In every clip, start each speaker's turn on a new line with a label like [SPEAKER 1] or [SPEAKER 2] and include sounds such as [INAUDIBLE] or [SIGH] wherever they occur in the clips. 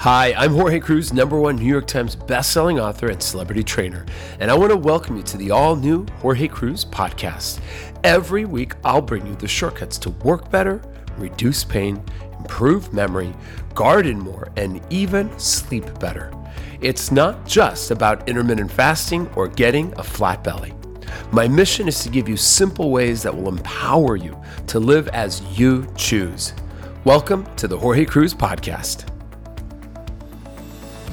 [SPEAKER 1] Hi, I'm Jorge Cruise, number one New York Times bestselling author and celebrity trainer, and I want to welcome you to the all new Jorge Cruise podcast. Every week, I'll bring you the shortcuts to work better, reduce pain, improve memory, garden more, and even sleep better. It's not just about intermittent fasting or getting a flat belly. My mission is to give you simple ways that will empower you to live as you choose. Welcome to the Jorge Cruise Podcast.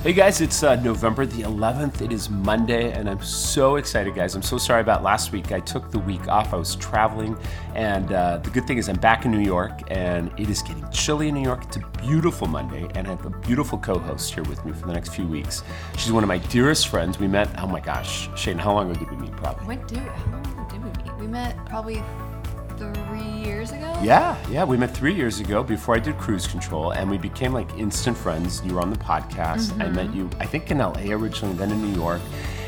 [SPEAKER 1] Hey guys, it's uh, November the 11th. It is Monday, and I'm so excited, guys. I'm so sorry about last week. I took the week off. I was traveling, and uh, the good thing is I'm back in New York, and it is getting chilly in New York. It's a beautiful Monday, and I have a beautiful co-host here with me for the next few weeks. She's one of my dearest friends. We met. Oh my gosh, Shane, how long ago did we meet? Probably.
[SPEAKER 2] When did, how long ago did we meet? We met probably three years ago?
[SPEAKER 1] Yeah, yeah. We met three years ago before I did cruise control, and we became like instant friends. You were on the podcast. I
[SPEAKER 2] Mm-hmm.
[SPEAKER 1] met you, I think, in LA originally, then in New York.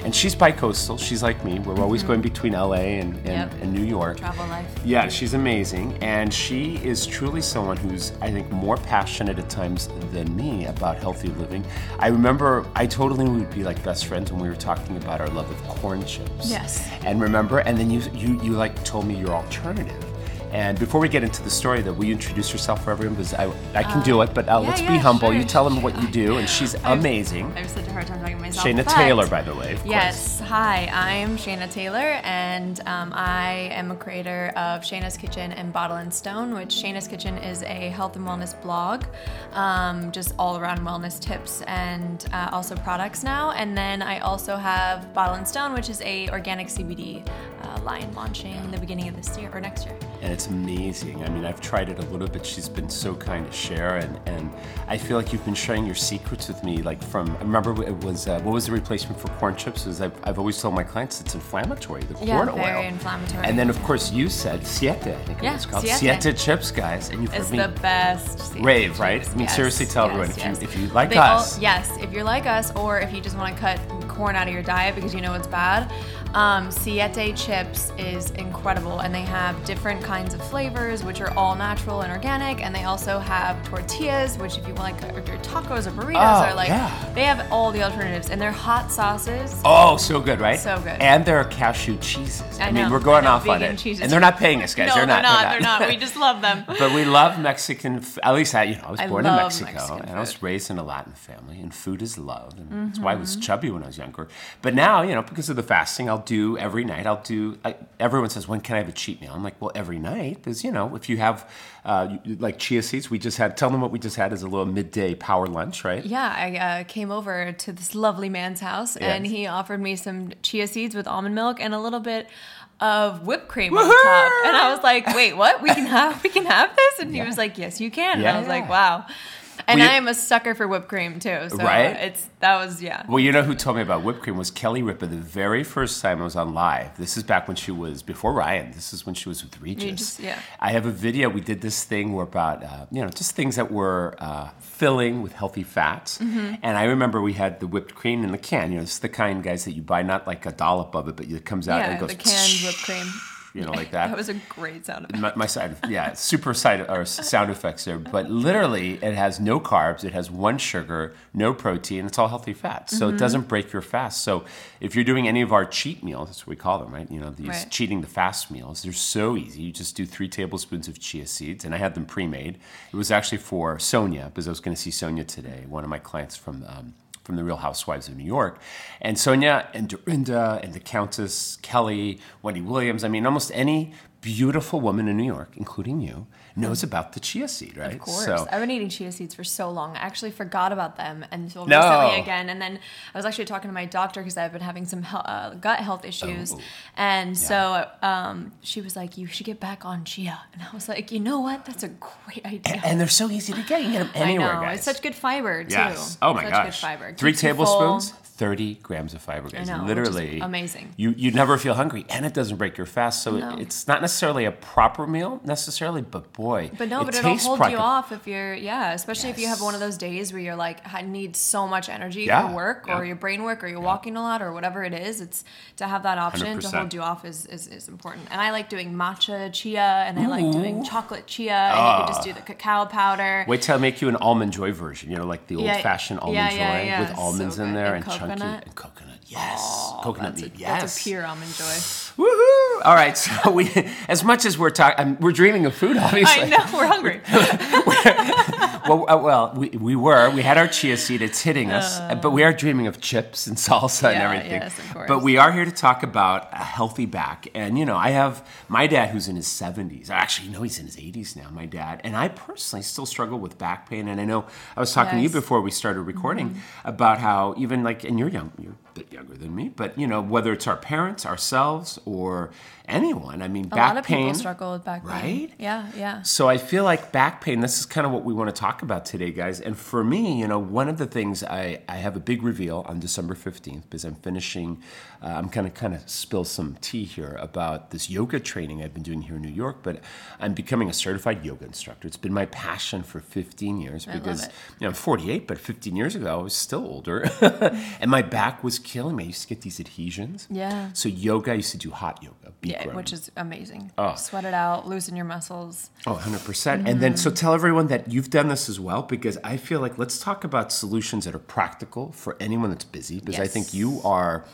[SPEAKER 1] And she's bi-coastal. She's like me. We're always going between LA and, and,
[SPEAKER 2] Mm-hmm. Yep.
[SPEAKER 1] and New York.
[SPEAKER 2] Travel life.
[SPEAKER 1] Yeah, she's amazing. And she is truly someone who's, I think, more passionate at times than me about healthy living. I remember I totally would be like best friends when we were talking about our love of corn chips.
[SPEAKER 2] Yes.
[SPEAKER 1] And remember, and then you you you like told me your alternative. And before we get into the story, though, will you introduce yourself for everyone? Because I, I can do it, but uh,
[SPEAKER 2] yeah,
[SPEAKER 1] let's be humble.
[SPEAKER 2] sure,
[SPEAKER 1] You tell them
[SPEAKER 2] sure.
[SPEAKER 1] what you do, and she's
[SPEAKER 2] I've-
[SPEAKER 1] amazing.
[SPEAKER 2] I have such a hard time talking to myself.
[SPEAKER 1] Shayna Taylor, by the way. Of course.
[SPEAKER 2] Yes. Hi, I'm Shayna Taylor, and um, I am a creator of Shayna's Kitchen and Bottle and Stone, which Shayna's Kitchen is a health and wellness blog, um, just all around wellness tips and uh, also products now. And then I also have Bottle and Stone, which is a organic CBD uh, line launching in the beginning of this year or next year.
[SPEAKER 1] and it's amazing. I mean, I've tried it a little bit. She's been so kind to share, and, and I feel like you've been sharing your secrets with me. Like from, I remember it was uh, what was the replacement for corn chips? Is I've, I've always told my clients it's inflammatory, the
[SPEAKER 2] Yeah,
[SPEAKER 1] corn oil.
[SPEAKER 2] very inflammatory.
[SPEAKER 1] And then of course you said siete, I think
[SPEAKER 2] Yeah,
[SPEAKER 1] it was called
[SPEAKER 2] Siete.
[SPEAKER 1] siete chips, guys, and you've
[SPEAKER 2] It's
[SPEAKER 1] heard me.
[SPEAKER 2] the best.
[SPEAKER 1] Rave, right? I mean, seriously, tell everyone, if you- if you like
[SPEAKER 2] They all-
[SPEAKER 1] us.
[SPEAKER 2] yes, if you're like us, or if you just want to cut corn out of your diet because you know it's bad, um, Siete chips is incredible, and they have different kinds of flavors, which are all natural and organic, and they also have tortillas, which if you want like your tacos or burritos
[SPEAKER 1] Oh,
[SPEAKER 2] are like,
[SPEAKER 1] yeah.
[SPEAKER 2] they have all the alternatives, and they're hot sauces.
[SPEAKER 1] Oh, so good, right?
[SPEAKER 2] So good.
[SPEAKER 1] And there are cashew cheeses.
[SPEAKER 2] I
[SPEAKER 1] mean,
[SPEAKER 2] know,
[SPEAKER 1] we're going
[SPEAKER 2] know,
[SPEAKER 1] off on it,
[SPEAKER 2] cheeses.
[SPEAKER 1] and they're not paying us, guys.
[SPEAKER 2] no,
[SPEAKER 1] they're, not,
[SPEAKER 2] They're not. We just love them. [LAUGHS]
[SPEAKER 1] but we love Mexican. f- At least I, you know, I was
[SPEAKER 2] I
[SPEAKER 1] born in Mexico,
[SPEAKER 2] Mexican
[SPEAKER 1] and I was.
[SPEAKER 2] Mm-hmm.
[SPEAKER 1] raised in a Latin family, and food is love, and that's why I was chubby when I was younger. But now, you know, because of the fasting, I'll do every night. I'll do. I, everyone says, "When can I have a cheat meal?" I'm like, "Well, every night." Because you know, if you have uh, like chia seeds, we just had. Tell them what we just had as a little midday power lunch, right?
[SPEAKER 2] Yeah, I uh, came over to this lovely man's house and he offered me some chia seeds with almond milk and a little bit of whipped cream on top. And I was like, "Wait, what? We can have we can have this?" And he was like, "Yes, you can." And I was like, "Wow." And
[SPEAKER 1] Well,
[SPEAKER 2] I am a sucker for whipped cream too. So
[SPEAKER 1] Right?
[SPEAKER 2] it's that was yeah.
[SPEAKER 1] Well, you know who told me about whipped cream was Kelly Ripa. The very first time I was on live. This is back when she was before Ryan. This is when she was with Regis.
[SPEAKER 2] Regis, yeah.
[SPEAKER 1] I have a video. We did this thing where about uh, you know just things that were uh, filling with healthy fats.
[SPEAKER 2] Mm-hmm.
[SPEAKER 1] And I remember we had the whipped cream in the can. You know, it's the kind guys that you buy not like a dollop of it, but it comes out and
[SPEAKER 2] Yeah,
[SPEAKER 1] it goes
[SPEAKER 2] the canned whipped cream.
[SPEAKER 1] You know, like [LAUGHS] that.
[SPEAKER 2] That was a great sound effect.
[SPEAKER 1] my, my side, yeah, super side or sound effects there. But literally, it has no carbs, it has one sugar, no protein. It's all healthy fats, so
[SPEAKER 2] Mm-hmm.
[SPEAKER 1] it doesn't break your fast. So if you're doing any of our cheat meals, that's what we call them, right? You know, these
[SPEAKER 2] Right.
[SPEAKER 1] cheating the fast meals. They're so easy. You just do three tablespoons of chia seeds, and I had them pre-made. It was actually for Sonja because I was going to see Sonja today, one of my clients from. Um, from the Real Housewives of New York. And Sonja and Dorinda and the Countess Kelly, Wendy Williams, I mean, almost any beautiful woman in New York, including you, knows about the chia seed, right?
[SPEAKER 2] Of course.
[SPEAKER 1] So,
[SPEAKER 2] I've been eating chia seeds for so long. I actually forgot about them until
[SPEAKER 1] No.
[SPEAKER 2] recently again. And then I was actually talking to my doctor because I've been having some hel- uh, gut health issues.
[SPEAKER 1] Oh.
[SPEAKER 2] And so um, she was like, You should get back on chia. And I was like, You know what? That's a great idea.
[SPEAKER 1] and they're so easy to get. You can get them anywhere,
[SPEAKER 2] I know.
[SPEAKER 1] guys.
[SPEAKER 2] it's such good fiber, too.
[SPEAKER 1] Yes. Oh my
[SPEAKER 2] such
[SPEAKER 1] gosh.
[SPEAKER 2] Good fiber.
[SPEAKER 1] Three tablespoons, 30 grams of fiber, guys.
[SPEAKER 2] know,
[SPEAKER 1] Literally.
[SPEAKER 2] amazing.
[SPEAKER 1] You you never feel hungry, and it doesn't break your fast. So
[SPEAKER 2] No.
[SPEAKER 1] it's not necessarily a proper meal necessarily, but boy,
[SPEAKER 2] But no,
[SPEAKER 1] it
[SPEAKER 2] but it'll hold you off if you're, yeah, especially if you have one of those days where you're like, I need so much energy
[SPEAKER 1] Yeah,
[SPEAKER 2] for work
[SPEAKER 1] yeah.
[SPEAKER 2] or your brain work or you're walking a lot or whatever it is. It's to have that option to
[SPEAKER 1] 100%.
[SPEAKER 2] hold you off is, is, is important. And I like doing matcha chia and I like doing chocolate chia and you can just do the ah. cacao powder.
[SPEAKER 1] Wait till I make you an almond joy version. You know, like the
[SPEAKER 2] Yeah,
[SPEAKER 1] old fashioned almond
[SPEAKER 2] yeah,
[SPEAKER 1] joy
[SPEAKER 2] yeah, yeah.
[SPEAKER 1] with almonds
[SPEAKER 2] So
[SPEAKER 1] in there
[SPEAKER 2] And
[SPEAKER 1] and, and coconut. Yes, coconut
[SPEAKER 2] that's
[SPEAKER 1] meat.
[SPEAKER 2] a,
[SPEAKER 1] yes,
[SPEAKER 2] That's a pure almond joy.
[SPEAKER 1] Woohoo! All right, so [LAUGHS] we, as much as we're talking, we're dreaming of food, [LAUGHS] obviously.
[SPEAKER 2] I know, we're hungry. [LAUGHS]
[SPEAKER 1] Well, uh, well, we, we were. We had our chia seed. It's hitting us, but we are dreaming of chips and salsa and everything.
[SPEAKER 2] yes, of course.
[SPEAKER 1] But we are here to talk about a healthy back. And you know, I have my dad who's in his seventies. Actually, no, he's in his eighties now. My dad and I personally still struggle with back pain. And I know I was talking to you
[SPEAKER 2] Mm-hmm.
[SPEAKER 1] before we started recording about how even like, and you're young, you're bit younger than me, but you know, whether it's our parents, ourselves, or anyone. I mean,
[SPEAKER 2] A
[SPEAKER 1] back
[SPEAKER 2] lot of
[SPEAKER 1] pain.
[SPEAKER 2] people struggle with back pain.
[SPEAKER 1] right?
[SPEAKER 2] Yeah, yeah.
[SPEAKER 1] So I feel like back pain, this is kind of what we want to talk about today, guys. And for me, you know, one of the things I, I have a big reveal on December 15th because I'm finishing, uh, I'm going to kind of spill some tea here about this yoga training I've been doing here in New York, but I'm becoming a certified yoga instructor. It's been my passion for 15 years because, you know, I'm 48, but 15 years ago I was still older [LAUGHS] and my back was killing me. I used to get these adhesions.
[SPEAKER 2] Yeah.
[SPEAKER 1] So yoga, I used to do hot yoga,
[SPEAKER 2] Yeah, which is amazing.
[SPEAKER 1] Oh.
[SPEAKER 2] Sweat it out, loosen your muscles.
[SPEAKER 1] Oh, 100%. percent And then, so mm-hmm. tell everyone that you've done this as well, because I feel like let's talk about solutions that are practical for anyone that's busy, because I think you are,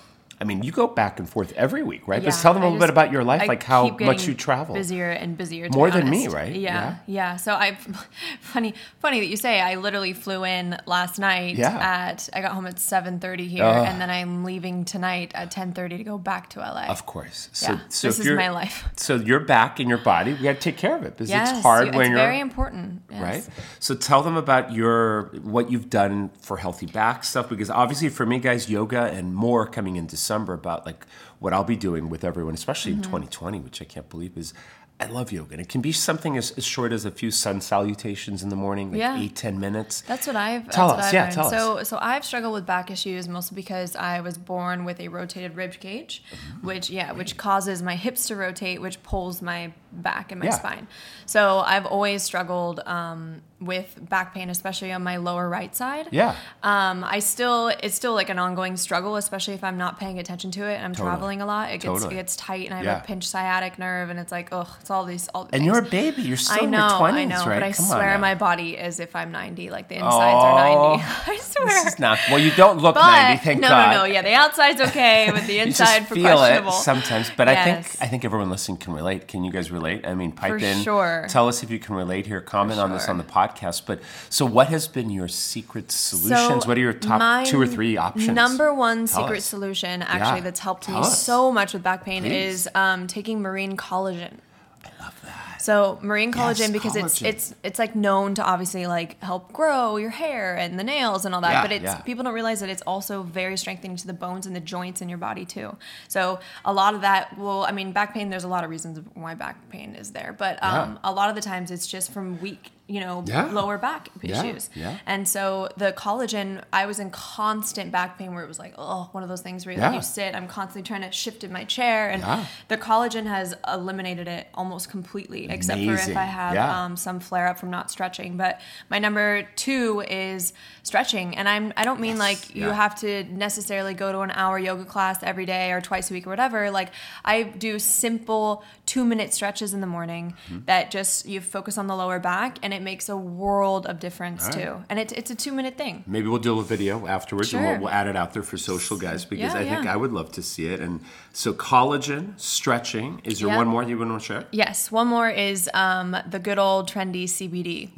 [SPEAKER 1] I mean, you go back and forth every week, right? But
[SPEAKER 2] Yeah,
[SPEAKER 1] tell them a little bit about your life,
[SPEAKER 2] I
[SPEAKER 1] like how much you travel.
[SPEAKER 2] Busier and busier. To
[SPEAKER 1] More than me, right?
[SPEAKER 2] Yeah,
[SPEAKER 1] Yeah.
[SPEAKER 2] yeah. So I, [LAUGHS] funny, funny that you say. I literally flew in last night.
[SPEAKER 1] Yeah.
[SPEAKER 2] At I got home at seven thirty here,
[SPEAKER 1] Ugh.
[SPEAKER 2] and then I'm leaving tonight at ten thirty to go back to LA.
[SPEAKER 1] Of course. So,
[SPEAKER 2] Yeah,
[SPEAKER 1] so
[SPEAKER 2] this is
[SPEAKER 1] you're-
[SPEAKER 2] my life. [LAUGHS]
[SPEAKER 1] So your back and your body, we got to take care of it because
[SPEAKER 2] yes,
[SPEAKER 1] it's hard
[SPEAKER 2] you-
[SPEAKER 1] when
[SPEAKER 2] it's
[SPEAKER 1] you're
[SPEAKER 2] very important. Yes.
[SPEAKER 1] right? So tell them about your what you've done for healthy back stuff because obviously for me guys yoga and more coming in December about like what I'll be doing with everyone especially
[SPEAKER 2] Mm-hmm.
[SPEAKER 1] in 2020 which I can't believe is I love yoga and it can be something as, as short as a few sun salutations in the morning like
[SPEAKER 2] Yeah.
[SPEAKER 1] eight ten minutes
[SPEAKER 2] That's what I've.
[SPEAKER 1] Tell
[SPEAKER 2] that's what
[SPEAKER 1] us,
[SPEAKER 2] I've
[SPEAKER 1] yeah,
[SPEAKER 2] learned.
[SPEAKER 1] tell us.
[SPEAKER 2] so, so I've struggled with back issues mostly because I was born with a rotated rib cage,
[SPEAKER 1] Mm-hmm.
[SPEAKER 2] which yeah, which causes my hips to rotate, which pulls my back and my
[SPEAKER 1] Yeah.
[SPEAKER 2] spine. So I've always struggled um, with back pain, especially on my lower right side.
[SPEAKER 1] yeah
[SPEAKER 2] Um, I still, it's still like an ongoing struggle, especially if I'm not paying attention to it and I'm
[SPEAKER 1] Totally.
[SPEAKER 2] traveling a lot. It gets,
[SPEAKER 1] Totally.
[SPEAKER 2] it gets tight, and I have
[SPEAKER 1] Yeah.
[SPEAKER 2] a pinched sciatic nerve, and it's like, oh, it's all these, all.
[SPEAKER 1] and you're a baby you're still
[SPEAKER 2] I
[SPEAKER 1] in your 20s
[SPEAKER 2] I know,
[SPEAKER 1] right
[SPEAKER 2] but I
[SPEAKER 1] Come
[SPEAKER 2] swear my body is if I'm 90, like the insides are 90. [LAUGHS] I swear.
[SPEAKER 1] Oh, this is not well you don't look
[SPEAKER 2] but
[SPEAKER 1] 90 thank
[SPEAKER 2] no,
[SPEAKER 1] God
[SPEAKER 2] no, no, no. yeah, the outside's okay, but the [LAUGHS] inside for
[SPEAKER 1] feel
[SPEAKER 2] questionable.
[SPEAKER 1] it sometimes but i think i think everyone listening can relate can you guys relate i mean pipe
[SPEAKER 2] For
[SPEAKER 1] in
[SPEAKER 2] sure.
[SPEAKER 1] tell us if you can relate here comment on this on the podcast but so what has been your secret solutions
[SPEAKER 2] So
[SPEAKER 1] what are your top two or three options
[SPEAKER 2] Number one
[SPEAKER 1] Tell
[SPEAKER 2] secret
[SPEAKER 1] us.
[SPEAKER 2] solution, actually,
[SPEAKER 1] Yeah.
[SPEAKER 2] that's helped
[SPEAKER 1] Tell
[SPEAKER 2] me
[SPEAKER 1] us.
[SPEAKER 2] so much with back pain
[SPEAKER 1] Please.
[SPEAKER 2] is um, taking marine collagen.
[SPEAKER 1] I love that
[SPEAKER 2] So marine collagen
[SPEAKER 1] Yes,
[SPEAKER 2] because it's
[SPEAKER 1] collagen.
[SPEAKER 2] it's it's like known to obviously like help grow your hair and the nails and all that.
[SPEAKER 1] Yeah,
[SPEAKER 2] but it's
[SPEAKER 1] yeah.
[SPEAKER 2] people don't realize that it's also very strengthening to the bones and the joints in your body too. So a lot of that will I mean back pain. There's a lot of reasons why back pain is there, but um,
[SPEAKER 1] Yeah.
[SPEAKER 2] a lot of the times it's just from weak you know
[SPEAKER 1] Yeah.
[SPEAKER 2] lower back issues.
[SPEAKER 1] yeah.
[SPEAKER 2] And so the collagen, I was in constant back pain where it was like, oh, one of those things where
[SPEAKER 1] Yeah.
[SPEAKER 2] you sit, I'm constantly trying to shift in my chair. And the collagen has eliminated it almost completely, except for if I have um, some flare up from not stretching. But my number two is stretching. And I'm I don't mean
[SPEAKER 1] Yes,
[SPEAKER 2] like you have to necessarily go to an hour yoga class every day or twice a week or whatever. Like I do simple two minute stretches in the morning
[SPEAKER 1] Mm-hmm.
[SPEAKER 2] that just you focus on the lower back and it makes a world of difference
[SPEAKER 1] right.
[SPEAKER 2] too. And it, it's a two minute thing.
[SPEAKER 1] Maybe we'll do a video afterwards and we'll, we'll add it out there for social guys because
[SPEAKER 2] Yeah,
[SPEAKER 1] I think. I would love to see it. And so collagen, stretching. Is there
[SPEAKER 2] Yeah.
[SPEAKER 1] one more you want to share?
[SPEAKER 2] Yes, one more is um, the good old trendy CBD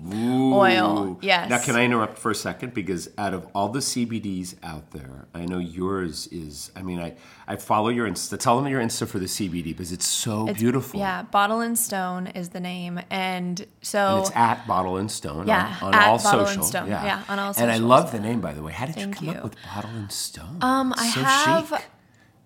[SPEAKER 2] oil.
[SPEAKER 1] Ooh.
[SPEAKER 2] Yes.
[SPEAKER 1] Now, can I interrupt for a second? Because out of all the CBDs out there, I know yours is. I mean, I I follow your Insta. Tell them your Insta for the CBD because it's so
[SPEAKER 2] It's-
[SPEAKER 1] beautiful.
[SPEAKER 2] Yeah, Bottle and Stone is the name, and so
[SPEAKER 1] And it's at Bottle and Stone
[SPEAKER 2] Yeah,
[SPEAKER 1] on, on
[SPEAKER 2] at
[SPEAKER 1] all
[SPEAKER 2] Bottle and
[SPEAKER 1] social.
[SPEAKER 2] Stone. Yeah, on all
[SPEAKER 1] And I love the name, by the way. How did you come
[SPEAKER 2] you.
[SPEAKER 1] up with Bottle and Stone?
[SPEAKER 2] um, I
[SPEAKER 1] so
[SPEAKER 2] have.
[SPEAKER 1] chic.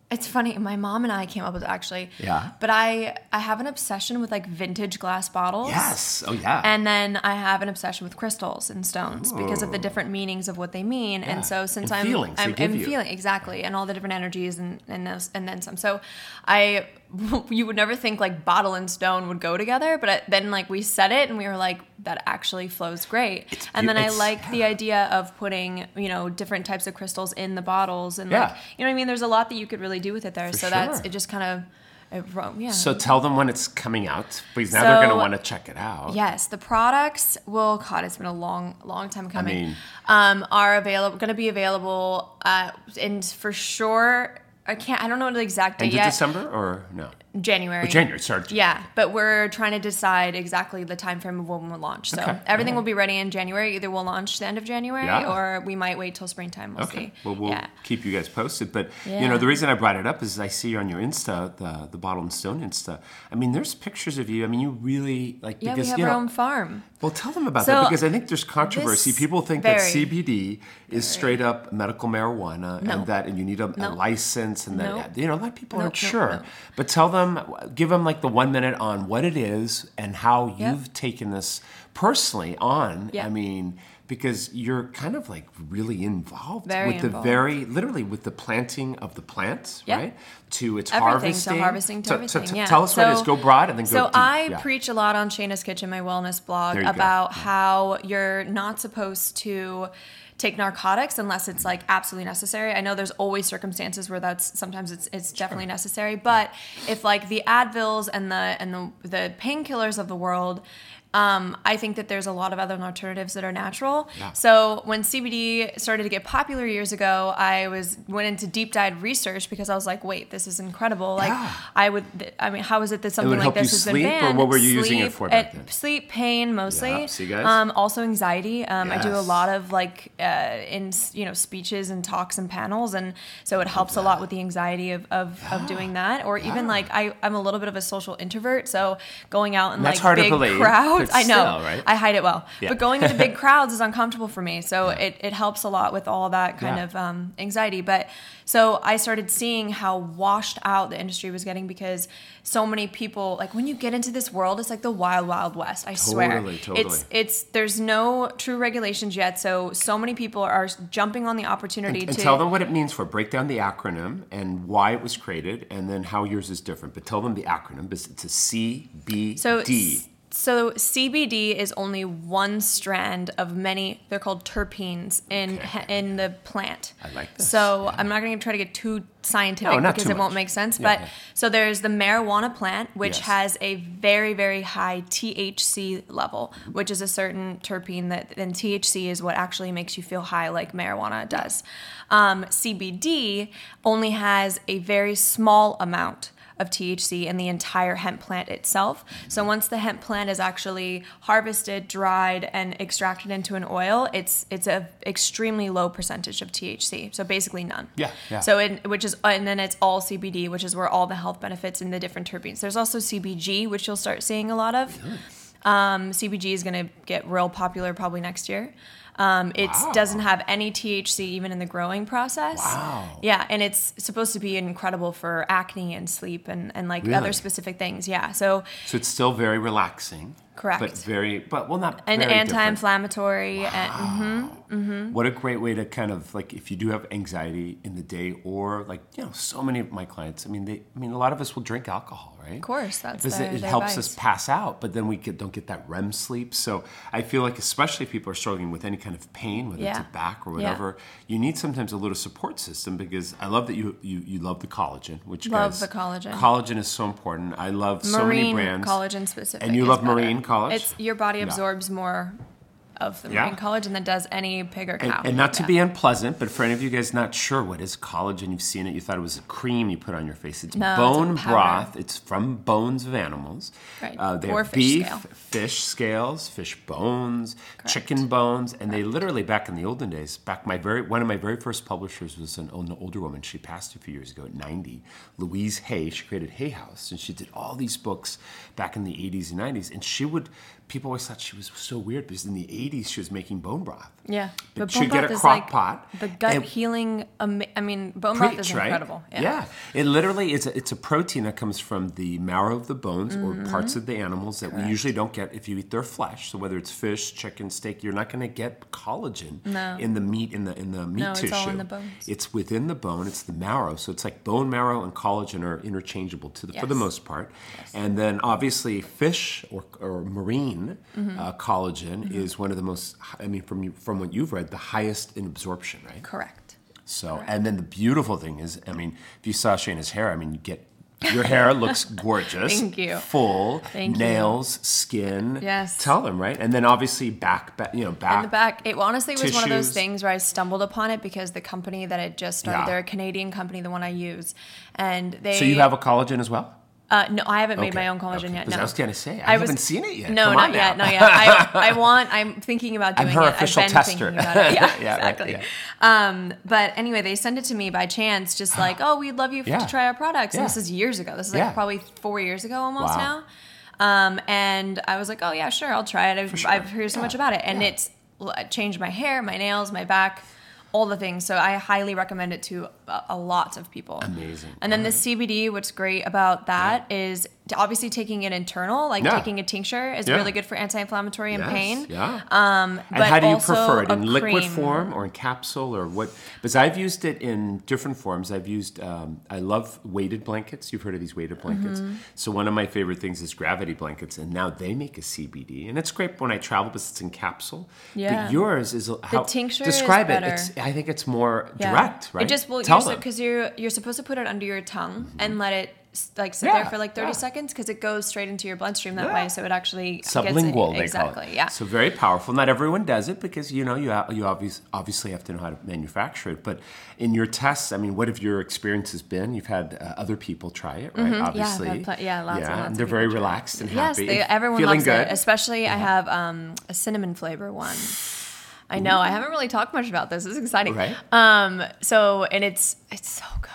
[SPEAKER 2] It's funny. My mom and I came up with it actually.
[SPEAKER 1] Yeah.
[SPEAKER 2] But I I have an obsession with like vintage glass bottles.
[SPEAKER 1] Yes. Oh yeah.
[SPEAKER 2] And then I have an obsession with crystals and stones because of the different meanings of what they mean.
[SPEAKER 1] Yeah.
[SPEAKER 2] And so since
[SPEAKER 1] And
[SPEAKER 2] I'm
[SPEAKER 1] feelings
[SPEAKER 2] I'm, I'm feeling exactly and all the different energies and and those, and then some. So I [LAUGHS] you would never think like bottle and stone would go together, but then like we said it and we were like that actually flows great.
[SPEAKER 1] It's
[SPEAKER 2] and then I like the idea of putting you know different types of crystals in the bottles and
[SPEAKER 1] Yeah.
[SPEAKER 2] like you know what I mean. There's a lot that you could really do with it there.
[SPEAKER 1] For
[SPEAKER 2] so that's it. Just kind of. It, yeah.
[SPEAKER 1] so tell them when it's coming out because now they're going to want to check it out.
[SPEAKER 2] Yes, the products will. God, it's been a long, long time coming.
[SPEAKER 1] I mean-
[SPEAKER 2] um, are available. Going to be available, uh, and for sure. I can't. I don't know the exact date
[SPEAKER 1] End of
[SPEAKER 2] yet.
[SPEAKER 1] December or no?
[SPEAKER 2] January.
[SPEAKER 1] Oh, January. Sorry.
[SPEAKER 2] Yeah, but we're trying to decide exactly the time frame of when we'll launch. So
[SPEAKER 1] Okay,
[SPEAKER 2] everything
[SPEAKER 1] alright.
[SPEAKER 2] will be ready in January. Either we'll launch the end of January,
[SPEAKER 1] Yeah.
[SPEAKER 2] or we might wait till springtime. We'll
[SPEAKER 1] Okay.
[SPEAKER 2] see.
[SPEAKER 1] Well, we'll
[SPEAKER 2] yeah.
[SPEAKER 1] keep you guys posted. But you know, the reason I brought it up is I see you on your Insta, the the Bottle and Stone Insta. I mean, there's pictures of you. I mean, you really like
[SPEAKER 2] Yeah,
[SPEAKER 1] because
[SPEAKER 2] we have
[SPEAKER 1] you
[SPEAKER 2] our
[SPEAKER 1] know.
[SPEAKER 2] own farm.
[SPEAKER 1] Well, tell them about
[SPEAKER 2] So,
[SPEAKER 1] that because I think there's controversy. People think that
[SPEAKER 2] very.
[SPEAKER 1] CBD is straight up medical marijuana,
[SPEAKER 2] No.
[SPEAKER 1] and that and you need a, a license, and that
[SPEAKER 2] No.
[SPEAKER 1] you know a lot of people
[SPEAKER 2] No,
[SPEAKER 1] aren't
[SPEAKER 2] no,
[SPEAKER 1] sure.
[SPEAKER 2] no.
[SPEAKER 1] But tell them, give them like the one minute on what it is and how
[SPEAKER 2] Yep.
[SPEAKER 1] you've taken this personally on.
[SPEAKER 2] Yep.
[SPEAKER 1] I mean, because you're kind of like really involved
[SPEAKER 2] Very
[SPEAKER 1] with the very literally with the planting of the plants, right? To its
[SPEAKER 2] everything
[SPEAKER 1] harvesting,
[SPEAKER 2] to harvesting to
[SPEAKER 1] So-
[SPEAKER 2] everything.
[SPEAKER 1] so t-
[SPEAKER 2] yeah.
[SPEAKER 1] Tell us what it is. Go broad and then go
[SPEAKER 2] So. I
[SPEAKER 1] Yeah.
[SPEAKER 2] preach a lot on Shayna's Kitchen, my wellness blog,
[SPEAKER 1] you go.
[SPEAKER 2] about how you're not supposed to take narcotics unless it's like absolutely necessary. I know there's always circumstances where that's sometimes it's it's definitely necessary, but if like the Advils and the and the the painkillers of the world um, I think that there's a lot of other alternatives that are natural.
[SPEAKER 1] Yeah.
[SPEAKER 2] So when CBD started to get popular years ago, I was went into deep dive research because I was like, wait, this is incredible. Like
[SPEAKER 1] Yeah.
[SPEAKER 2] I would, I mean, how is it that something
[SPEAKER 1] would
[SPEAKER 2] like this has
[SPEAKER 1] sleep,
[SPEAKER 2] been
[SPEAKER 1] or
[SPEAKER 2] banned?
[SPEAKER 1] what were you sleep, using it for back then?
[SPEAKER 2] Sleep, pain mostly.
[SPEAKER 1] Yeah, see, guys?
[SPEAKER 2] Um, also anxiety. Um, I do a lot of like uh, in you know speeches and talks and panels, and so it helps a lot with the anxiety of of, of doing that. Or even like I I'm a little bit of a social introvert, so going out in
[SPEAKER 1] That's
[SPEAKER 2] like big
[SPEAKER 1] believe,
[SPEAKER 2] crowds, I know
[SPEAKER 1] still, right?
[SPEAKER 2] I hide it well,
[SPEAKER 1] Yeah.
[SPEAKER 2] but going into big [LAUGHS] crowds is uncomfortable for me. So it, it helps a lot with all that kind
[SPEAKER 1] Yeah.
[SPEAKER 2] of um, anxiety. But so I started seeing how washed out the industry was getting because so many people, like when you get into this world, it's like the wild, wild west. I swear.
[SPEAKER 1] Totally, totally.
[SPEAKER 2] It's it's there's no true regulations yet. So so many people are jumping on the opportunity
[SPEAKER 1] and
[SPEAKER 2] to
[SPEAKER 1] tell them what it means for break down the acronym and why it was created and then how yours is different but tell them the acronym it's a cbd
[SPEAKER 2] So, so CBD is only one strand of many. They're called terpenes in in the plant.
[SPEAKER 1] I like this.
[SPEAKER 2] So I'm not going to try to get too scientific
[SPEAKER 1] No,
[SPEAKER 2] because it won't make sense.
[SPEAKER 1] Yeah,
[SPEAKER 2] but
[SPEAKER 1] yeah.
[SPEAKER 2] so there's the marijuana plant, which
[SPEAKER 1] Yes.
[SPEAKER 2] has a very very high THC level, which is a certain terpene that and THC is what actually makes you feel high, like marijuana does. Um, CBD only has a very small amount of THC in the entire hemp plant itself. So once the hemp plant is actually harvested, dried, and extracted into an oil, it's it's a extremely low percentage of THC. So basically none.
[SPEAKER 1] Yeah, yeah.
[SPEAKER 2] So in, which is and then it's all CBD, which is where all the health benefits and the different terpenes. There's also CBG, which you'll start seeing a lot of. Um, CBG is going to get real popular probably next year. Um, it
[SPEAKER 1] Wow.
[SPEAKER 2] doesn't have any THC even in the growing process.
[SPEAKER 1] Wow.
[SPEAKER 2] Yeah, and it's supposed to be incredible for acne and sleep and, and like
[SPEAKER 1] Really?
[SPEAKER 2] other specific things. Yeah, so
[SPEAKER 1] so it's still very relaxing
[SPEAKER 2] Correct.
[SPEAKER 1] but very but well not
[SPEAKER 2] and anti-inflammatory and mhm.
[SPEAKER 1] what a great way to kind of like if you do have anxiety in the day or like you know so many of my clients i mean they i mean a lot of us will drink alcohol right
[SPEAKER 2] of course that's
[SPEAKER 1] because it, it helps
[SPEAKER 2] vice.
[SPEAKER 1] us pass out, but then we get, don't get that REM sleep. So I feel like, especially if people are struggling with any kind of pain, whether it's a back or
[SPEAKER 2] Yeah.
[SPEAKER 1] whatever, you need sometimes a little support system. Because I love that you you, you love the collagen, which
[SPEAKER 2] Love
[SPEAKER 1] guys,
[SPEAKER 2] the collagen.
[SPEAKER 1] Collagen is so important. I love so many
[SPEAKER 2] marine
[SPEAKER 1] brands.
[SPEAKER 2] collagen specific.
[SPEAKER 1] And you love
[SPEAKER 2] better.
[SPEAKER 1] marine collagen?
[SPEAKER 2] It's your body
[SPEAKER 1] Yeah.
[SPEAKER 2] absorbs more of the
[SPEAKER 1] Yeah.
[SPEAKER 2] marine collagen than does any pig or cow.
[SPEAKER 1] And, and not to
[SPEAKER 2] Yeah.
[SPEAKER 1] be unpleasant, but for any of you guys not sure what is collagen, you've seen it, you thought it was a cream you put on your face. It's
[SPEAKER 2] No,
[SPEAKER 1] bone
[SPEAKER 2] powder.
[SPEAKER 1] broth. It's from bones of animals.
[SPEAKER 2] Right.
[SPEAKER 1] Uh, they
[SPEAKER 2] Or
[SPEAKER 1] have
[SPEAKER 2] fish
[SPEAKER 1] beef,
[SPEAKER 2] scale.
[SPEAKER 1] fish scales, fish bones, chicken bones, and they literally back in the olden days. Back my very one of my very first publishers was an, an older woman. She passed a few years ago at 90. Louise Hay. She created Hay House, and she did all these books back in the 80s and 90s. And she would people always thought she was so weird because in the 80s she was making bone broth.
[SPEAKER 2] Yeah,
[SPEAKER 1] But
[SPEAKER 2] bone
[SPEAKER 1] she'd get
[SPEAKER 2] broth
[SPEAKER 1] a
[SPEAKER 2] is,
[SPEAKER 1] crock
[SPEAKER 2] like,
[SPEAKER 1] pot
[SPEAKER 2] The gut
[SPEAKER 1] and-
[SPEAKER 2] healing. Ama- I mean, bone broth is
[SPEAKER 1] Preach, right?
[SPEAKER 2] incredible.
[SPEAKER 1] Yeah. it literally is. A, it's a protein that comes from the marrow of the bones
[SPEAKER 2] Mm-hmm.
[SPEAKER 1] or parts of the animals that we usually don't get if you eat their flesh. So whether it's fish, chicken, steak, you're not going to get collagen
[SPEAKER 2] No.
[SPEAKER 1] in the meat in the in the meat
[SPEAKER 2] No, it's
[SPEAKER 1] tissue.
[SPEAKER 2] all in the bones.
[SPEAKER 1] It's within the bone. It's the marrow. So it's like bone marrow and collagen are interchangeable to the, for the most part. Yes. And then obviously fish or, or marine
[SPEAKER 2] Mm-hmm.
[SPEAKER 1] uh, collagen is one of the most. I mean, from from what you've read, the highest in absorption, right?
[SPEAKER 2] Correct.
[SPEAKER 1] So, and then the beautiful thing is, I mean, if you saw Shayna's hair, I mean, you get your hair looks [LAUGHS] gorgeous.
[SPEAKER 2] Thank you.
[SPEAKER 1] Full
[SPEAKER 2] Thank you.
[SPEAKER 1] nails, skin.
[SPEAKER 2] Yes.
[SPEAKER 1] Tell them right, and then obviously back, back you know, back.
[SPEAKER 2] In the back, it honestly was one of those things where I stumbled upon it because the company that had just started,
[SPEAKER 1] Yeah.
[SPEAKER 2] they're a Canadian company, the one I use, and they.
[SPEAKER 1] So you have a collagen as well.
[SPEAKER 2] Uh, no, I haven't made
[SPEAKER 1] Okay,
[SPEAKER 2] my own collagen
[SPEAKER 1] okay.
[SPEAKER 2] yet. No,
[SPEAKER 1] I was gonna say, I haven't seen it yet.
[SPEAKER 2] No,
[SPEAKER 1] Come
[SPEAKER 2] not yet, not yet. I, [LAUGHS] I want. I'm thinking about
[SPEAKER 1] I'm
[SPEAKER 2] doing
[SPEAKER 1] her
[SPEAKER 2] it.
[SPEAKER 1] official
[SPEAKER 2] I've been
[SPEAKER 1] tester.
[SPEAKER 2] thinking about it. Yeah,
[SPEAKER 1] Yeah, right, [LAUGHS]
[SPEAKER 2] exactly.
[SPEAKER 1] yeah.
[SPEAKER 2] Um, but anyway, they send it to me by chance, just [GASPS] like, oh, we'd love you
[SPEAKER 1] Yeah.
[SPEAKER 2] to try our products. And this is years ago. This is like probably four years ago almost
[SPEAKER 1] Wow.
[SPEAKER 2] now. Um, and I was like, oh yeah, sure, I'll try it. I've,
[SPEAKER 1] sure.
[SPEAKER 2] I've heard so much about it, and it's changed my hair, my nails, my back. All the things, so I highly recommend it to a, a lot of people.
[SPEAKER 1] Amazing.
[SPEAKER 2] And then the CBD, what's great about that is t- obviously taking it internal, like
[SPEAKER 1] Yeah.
[SPEAKER 2] taking a tincture is
[SPEAKER 1] Yeah.
[SPEAKER 2] really good for anti-inflammatory and
[SPEAKER 1] Yes,
[SPEAKER 2] pain.
[SPEAKER 1] Yeah.
[SPEAKER 2] Um,
[SPEAKER 1] and how do you prefer it in liquid
[SPEAKER 2] cream.
[SPEAKER 1] form or in capsule or what? Because I've used it in different forms. I've used. Um, I love weighted blankets. You've heard of these weighted blankets.
[SPEAKER 2] Mm-hmm.
[SPEAKER 1] So one of my favorite things is gravity blankets, and now they make a CBD, and it's great when I travel because it's in capsule.
[SPEAKER 2] Yeah.
[SPEAKER 1] But yours is how
[SPEAKER 2] tincture is
[SPEAKER 1] describe it. It's, I think it's more
[SPEAKER 2] Yeah.
[SPEAKER 1] direct, right?
[SPEAKER 2] It just will
[SPEAKER 1] Tell them.
[SPEAKER 2] because you're you're supposed to put it under your tongue and let it like sit
[SPEAKER 1] Yeah,
[SPEAKER 2] there for like 30
[SPEAKER 1] yeah.
[SPEAKER 2] seconds because it goes straight into your bloodstream that
[SPEAKER 1] Yeah.
[SPEAKER 2] way so it actually
[SPEAKER 1] sublingual
[SPEAKER 2] gets
[SPEAKER 1] they
[SPEAKER 2] exactly
[SPEAKER 1] call it.
[SPEAKER 2] yeah
[SPEAKER 1] So very powerful. Not everyone does it because you know you you obviously obviously have to know how to manufacture it. But in your tests, I mean, what have your experiences been? You've had uh, other people try it, right? Obviously,
[SPEAKER 2] I've had pl- yeah, lots and lots
[SPEAKER 1] and they're very
[SPEAKER 2] people try it.
[SPEAKER 1] relaxed and
[SPEAKER 2] yes
[SPEAKER 1] happy.
[SPEAKER 2] they, everyone
[SPEAKER 1] feeling
[SPEAKER 2] loves
[SPEAKER 1] good.
[SPEAKER 2] it especially I have um, a cinnamon flavor one I know I haven't really talked much about this this is exciting
[SPEAKER 1] Right.
[SPEAKER 2] um so and it's it's so good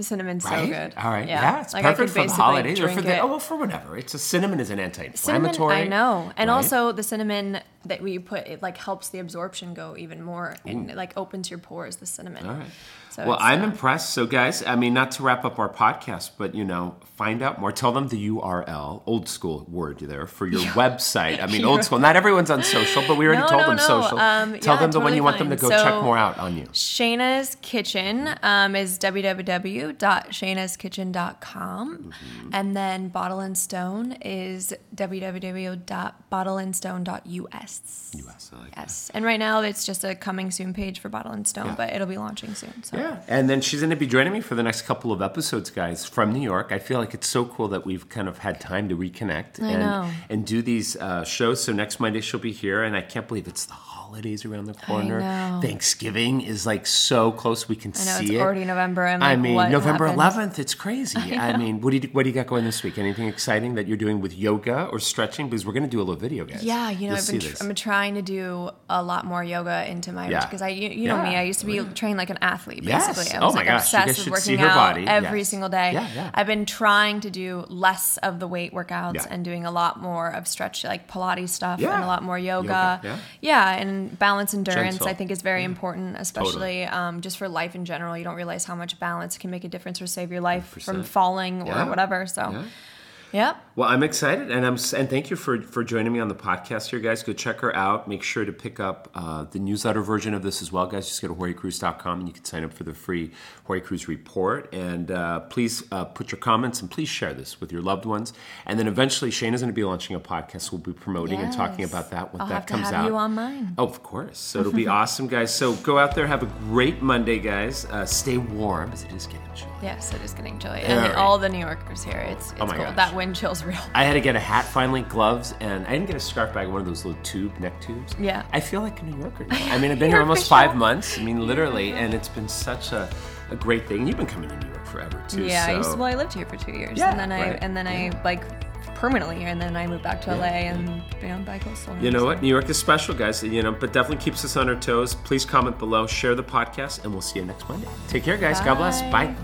[SPEAKER 2] the cinnamon's
[SPEAKER 1] Right?
[SPEAKER 2] so good
[SPEAKER 1] All right. Yeah, yeah it's
[SPEAKER 2] like
[SPEAKER 1] perfect for the holidays or for the
[SPEAKER 2] it.
[SPEAKER 1] oh well for whatever. It's a cinnamon is an anti-inflammatory.
[SPEAKER 2] I know, and
[SPEAKER 1] right?
[SPEAKER 2] also the cinnamon that we put it like helps the absorption go even more, and it like opens your pores. The cinnamon.
[SPEAKER 1] All right.
[SPEAKER 2] So
[SPEAKER 1] well, I'm
[SPEAKER 2] uh,
[SPEAKER 1] impressed. So, guys, I mean, not to wrap up our podcast, but you know, find out more. Tell them the URL, old school word there for your website. I mean, [LAUGHS] old school. Not everyone's on social, but we already
[SPEAKER 2] No,
[SPEAKER 1] told
[SPEAKER 2] no,
[SPEAKER 1] them
[SPEAKER 2] no.
[SPEAKER 1] social.
[SPEAKER 2] Um,
[SPEAKER 1] Tell
[SPEAKER 2] yeah,
[SPEAKER 1] them the one you want them to
[SPEAKER 2] fine.
[SPEAKER 1] go check more out on you.
[SPEAKER 2] Shayna's Kitchen um, is www.shaynaskitchen.com.
[SPEAKER 1] Mm-hmm.
[SPEAKER 2] And then Bottle and Stone is www.bottleandstone.us.
[SPEAKER 1] US, I like that.
[SPEAKER 2] Yes. And right now it's just a coming soon page for Bottle and Stone,
[SPEAKER 1] Yeah.
[SPEAKER 2] but it'll be launching soon. So
[SPEAKER 1] Yeah, and then she's going to be joining me for the next couple of episodes, guys, from New York. I feel like it's so cool that we've kind of had time to reconnect
[SPEAKER 2] I
[SPEAKER 1] and
[SPEAKER 2] know.
[SPEAKER 1] and do these uh, shows. So next Monday she'll be here, and I can't believe it's the holidays around the corner.
[SPEAKER 2] know.
[SPEAKER 1] Thanksgiving is like so close; we can
[SPEAKER 2] I know
[SPEAKER 1] see
[SPEAKER 2] it's
[SPEAKER 1] it.
[SPEAKER 2] already November. And
[SPEAKER 1] I mean,
[SPEAKER 2] what
[SPEAKER 1] November
[SPEAKER 2] happened?
[SPEAKER 1] 11th. It's crazy. I, mean, what do you what do you got going this week? Anything exciting that you're doing with yoga or stretching? Because we're going to do a little video, guys.
[SPEAKER 2] Yeah, you know,
[SPEAKER 1] You'll
[SPEAKER 2] I've been
[SPEAKER 1] see
[SPEAKER 2] I've trying to do a lot more yoga into my
[SPEAKER 1] Yeah.
[SPEAKER 2] because I you, you know me I used to be
[SPEAKER 1] Oh, yeah.
[SPEAKER 2] trained like an athlete
[SPEAKER 1] Yes.
[SPEAKER 2] basically. I
[SPEAKER 1] Oh
[SPEAKER 2] was
[SPEAKER 1] my
[SPEAKER 2] like
[SPEAKER 1] gosh,
[SPEAKER 2] obsessed with
[SPEAKER 1] see
[SPEAKER 2] working out every
[SPEAKER 1] Yes.
[SPEAKER 2] single day.
[SPEAKER 1] Yeah, yeah.
[SPEAKER 2] I've been trying to do less of the weight workouts
[SPEAKER 1] Yeah.
[SPEAKER 2] and doing a lot more of stretch like Pilates stuff
[SPEAKER 1] Yeah.
[SPEAKER 2] and a lot more yoga.
[SPEAKER 1] Yoga, yeah.
[SPEAKER 2] Yeah, and balance endurance
[SPEAKER 1] Gentle.
[SPEAKER 2] I think is very important, especially um, just for life in general. You don't realize how much balance can make a difference or save your life from
[SPEAKER 1] 100%.
[SPEAKER 2] falling
[SPEAKER 1] Yeah.
[SPEAKER 2] or whatever. So,
[SPEAKER 1] Yeah.
[SPEAKER 2] Yep.
[SPEAKER 1] Well, I'm excited, and I'm and thank you for for joining me on the podcast here, guys. Go check her out. Make sure to pick up uh, the newsletter version of this as well, guys. Just go to JorgeCruise.com and you can sign up for the free Jorge Cruise report. And uh, please uh, put your comments and please share this with your loved ones. And then eventually, Shane is going to be launching a podcast. We'll be promoting and talking about that when
[SPEAKER 2] I'll
[SPEAKER 1] that comes
[SPEAKER 2] have
[SPEAKER 1] out.
[SPEAKER 2] you on mine.
[SPEAKER 1] Oh, of course. So it'll be [LAUGHS] awesome, guys. So go out there, have a great Monday, guys. Uh, stay warm as it is getting chilly.
[SPEAKER 2] Yes, it is getting chilly,
[SPEAKER 1] All
[SPEAKER 2] and
[SPEAKER 1] right.
[SPEAKER 2] all the New Yorkers here. It's, it's
[SPEAKER 1] Oh my
[SPEAKER 2] cold.
[SPEAKER 1] gosh.
[SPEAKER 2] That wind chill's real.
[SPEAKER 1] I had to get a hat finally, gloves, and I didn't get a scarf bag, one of those little tube neck tubes.
[SPEAKER 2] Yeah.
[SPEAKER 1] I feel like a New Yorker now. I [LAUGHS] mean, I've been here almost five months. I mean, literally, and it's been such a, a great thing. You've been coming to New York forever too.
[SPEAKER 2] Yeah, I used to, well, I lived here for two years,
[SPEAKER 1] Yeah,
[SPEAKER 2] and then I
[SPEAKER 1] right.
[SPEAKER 2] and then I like permanently here, and then I moved back to LA and you know bi-coastal.
[SPEAKER 1] You know what? New York is special, guys. You know, but definitely keeps us on our toes. Please comment below, share the podcast, and we'll see you next Monday. Take care, guys. God bless.
[SPEAKER 2] Bye.
[SPEAKER 1] Bye.